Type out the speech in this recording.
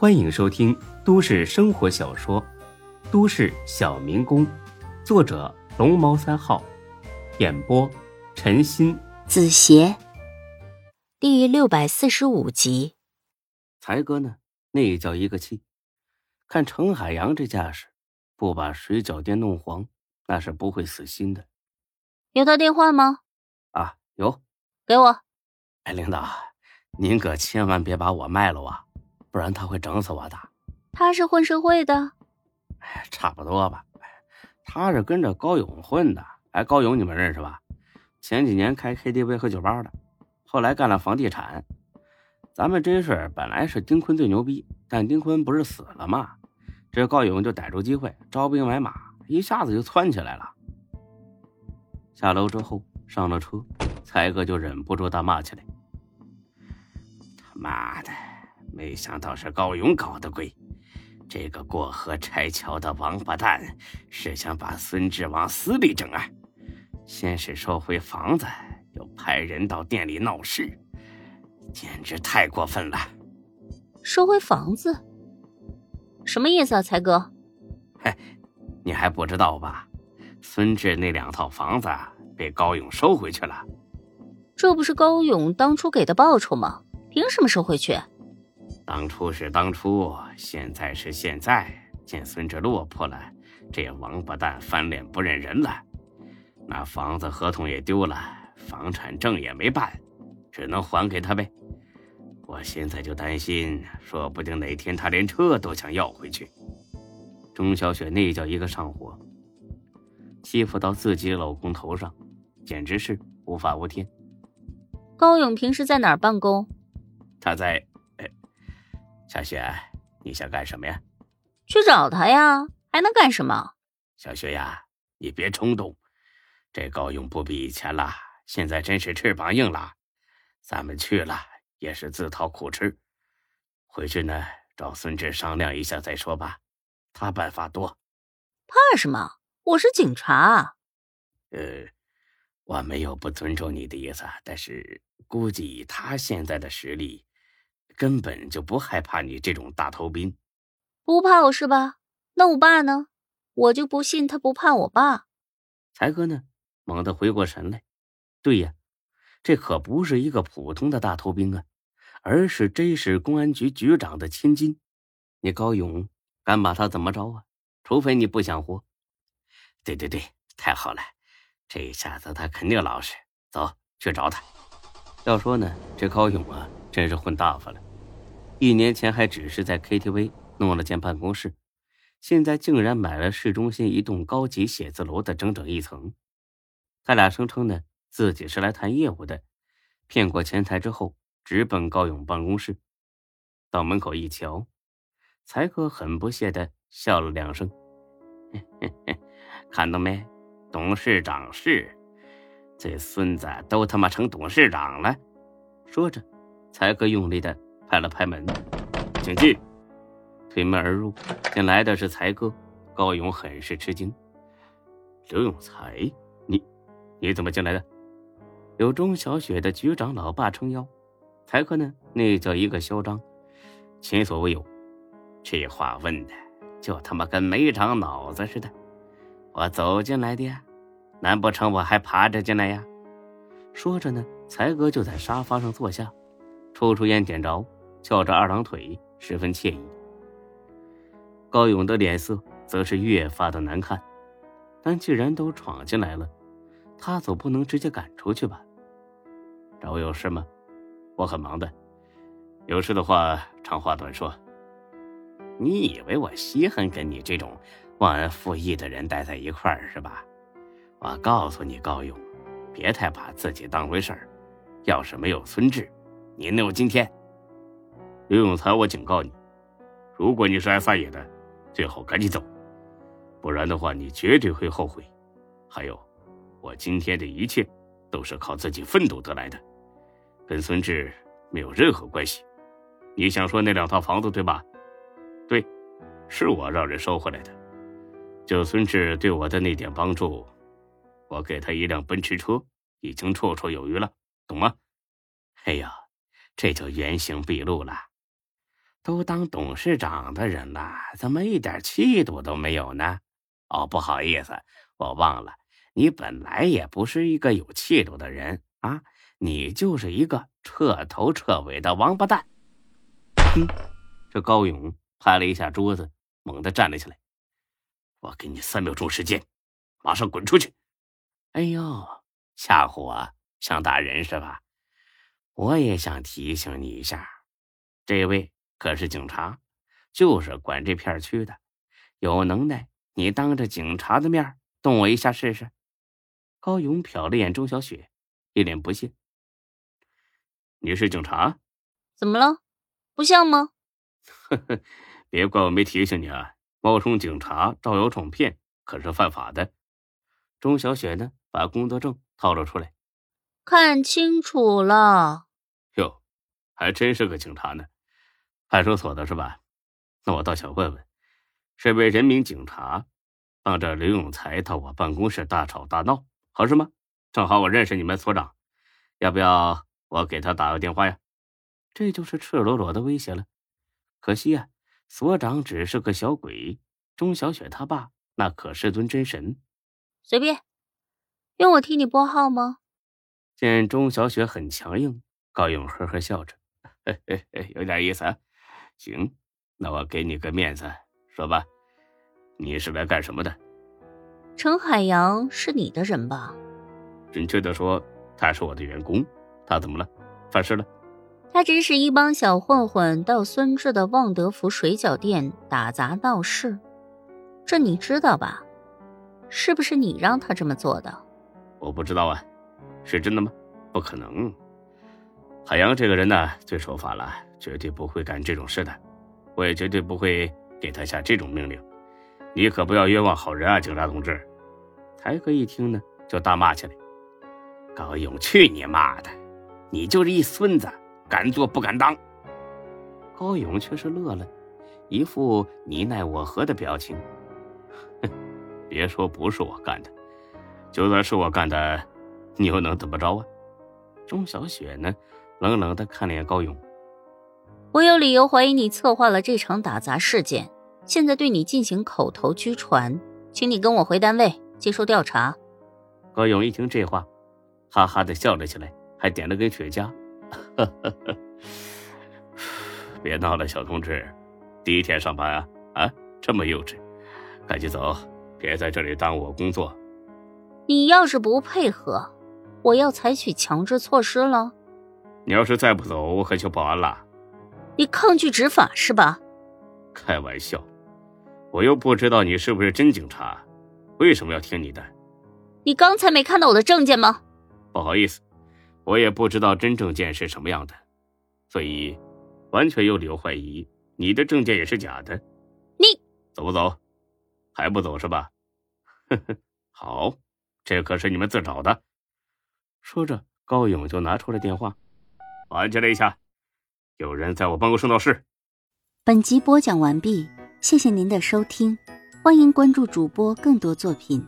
欢迎收听都市生活小说《都市小民工》，作者龙猫三号，演播陈鑫、子邪，第六百四十五集。才哥呢？那叫一个气！看程海洋这架势，不把水饺店弄黄，那是不会死心的。有他电话吗？啊，有，给我。哎，领导，您可千万别把我卖了啊！不然他会整死我的。他是混社会的，哎，差不多吧。他是跟着高勇混的。哎，高勇你们认识吧？前几年开 KTV 和酒吧的，后来干了房地产。咱们这事本来是丁坤最牛逼，但丁坤不是死了吗？这高勇就逮住机会招兵买马，一下子就窜起来了。下楼之后上了车，才哥就忍不住大骂起来：“他妈的！”没想到是高勇搞的鬼，这个过河拆桥的王八蛋是想把孙志往死里整啊！先是收回房子，又派人到店里闹事，简直太过分了。收回房子，什么意思啊，才哥？嘿，你还不知道吧？孙志那两套房子被高勇收回去了。这不是高勇当初给的报酬吗？凭什么收回去？当初是当初，现在是现在。见孙志落魄了，这王八蛋翻脸不认人了，那房子合同也丢了，房产证也没办，只能还给他呗。我现在就担心，说不定哪天他连车都想要回去。钟小雪那叫一个上火，欺负到自己老公头上，简直是无法无天。高勇平时在哪儿办公？他在。小雪，你想干什么呀？去找他呀，还能干什么？小雪呀，你别冲动，这高勇不比以前了，现在真是翅膀硬了。咱们去了也是自讨苦吃，回去呢找孙志商量一下再说吧，他办法多。怕什么？我是警察。呃，我没有不尊重你的意思，但是估计以他现在的实力。根本就不害怕你这种大头兵，不怕我是吧？那我爸呢？我就不信他不怕我爸。才哥呢？猛地回过神来，对呀，这可不是一个普通的大头兵啊，而是 J 市公安局局长的千金。你高勇敢把他怎么着啊？除非你不想活。对对对，太好了，这下子他肯定老实。走去找他。要说呢，这高勇啊，真是混大发了。一年前还只是在 KTV 弄了间办公室，现在竟然买了市中心一栋高级写字楼的整整一层。他俩声称呢自己是来谈业务的，骗过前台之后直奔高勇办公室。到门口一瞧，才哥很不屑的笑了两声：“ 看到没，董事长是，这孙子都他妈成董事长了。”说着，才哥用力的。拍了拍门，请进。推门而入，进来的是才哥高勇，很是吃惊。刘永才，你你怎么进来的？有钟小雪的局长老爸撑腰，才哥呢？那叫一个嚣张，前所未有。这话问的就他妈跟没长脑子似的。我走进来的，呀，难不成我还爬着进来呀？说着呢，才哥就在沙发上坐下，抽出烟点着。翘着二郎腿，十分惬意。高勇的脸色则是越发的难看，但既然都闯进来了，他总不能直接赶出去吧？找我有事吗？我很忙的，有事的话长话短说。你以为我稀罕跟你这种忘恩负义的人待在一块儿是吧？我告诉你，高勇，别太把自己当回事儿。要是没有孙志，你能有今天？刘永才，我警告你，如果你是爱撒野的，最好赶紧走，不然的话，你绝对会后悔。还有，我今天的一切都是靠自己奋斗得来的，跟孙志没有任何关系。你想说那两套房子对吧？对，是我让人收回来的。就孙志对我的那点帮助，我给他一辆奔驰车，已经绰绰有余了，懂吗？哎呀，这就原形毕露了。都当董事长的人了，怎么一点气度都没有呢？哦，不好意思，我忘了，你本来也不是一个有气度的人啊，你就是一个彻头彻尾的王八蛋。哼！这高勇拍了一下桌子，猛地站了起来。我给你三秒钟时间，马上滚出去！哎呦，吓唬我，想打人是吧？我也想提醒你一下，这位可是警察，就是管这片区的，有能耐你当着警察的面动我一下试试。高勇瞟了眼钟小雪，一脸不屑：“你是警察？怎么了？不像吗？”呵呵，别怪我没提醒你啊。冒充警察招摇撞骗可是犯法的。钟小雪呢，把工作证掏了出来，看清楚了。哟，还真是个警察呢，派出所的是吧？那我倒想问问，这位人民警察帮着刘永才到我办公室大吵大闹，合适吗？正好我认识你们所长，要不要我给他打个电话呀？这就是赤裸裸的威胁了。可惜呀。所长只是个小鬼，钟小雪她爸那可是尊真神。随便，用我替你拨号吗？见钟小雪很强硬，高勇呵呵笑着，有点意思。啊行，那我给你个面子，说吧，你是来干什么的？程海洋是你的人吧？准确的说，他是我的员工。他怎么了？犯事了？他指使一帮小混混到孙志的旺德福水饺店打砸闹事，这你知道吧？是不是你让他这么做的？我不知道啊，是真的吗？不可能，海洋这个人呢，最守法了，绝对不会干这种事的。我也绝对不会给他下这种命令。你可不要冤枉好人啊，警察同志！台哥一听呢，就大骂起来：“高勇，去你妈的！你就是一孙子！”敢做不敢当，高勇却是乐了，一副你奈我何的表情。哼，别说不是我干的，就算是我干的，你又能怎么着啊？钟小雪呢，冷冷的看了眼高勇。我有理由怀疑你策划了这场打砸事件，现在对你进行口头拘传，请你跟我回单位接受调查。高勇一听这话，哈哈的笑了起来，还点了根雪茄。呵呵呵，别闹了，小同志，第一天上班啊啊，这么幼稚，赶紧走，别在这里耽误我工作。你要是不配合，我要采取强制措施了。你要是再不走，我可就报案了。你抗拒执法是吧？开玩笑，我又不知道你是不是真警察，为什么要听你的？你刚才没看到我的证件吗？不好意思。我也不知道真证件是什么样的，所以完全有理由怀疑你的证件也是假的。你走不走？还不走是吧？呵呵，好，这可是你们自找的。说着，高勇就拿出了电话，安静了一下，有人在我办公室闹事。本集播讲完毕，谢谢您的收听，欢迎关注主播更多作品。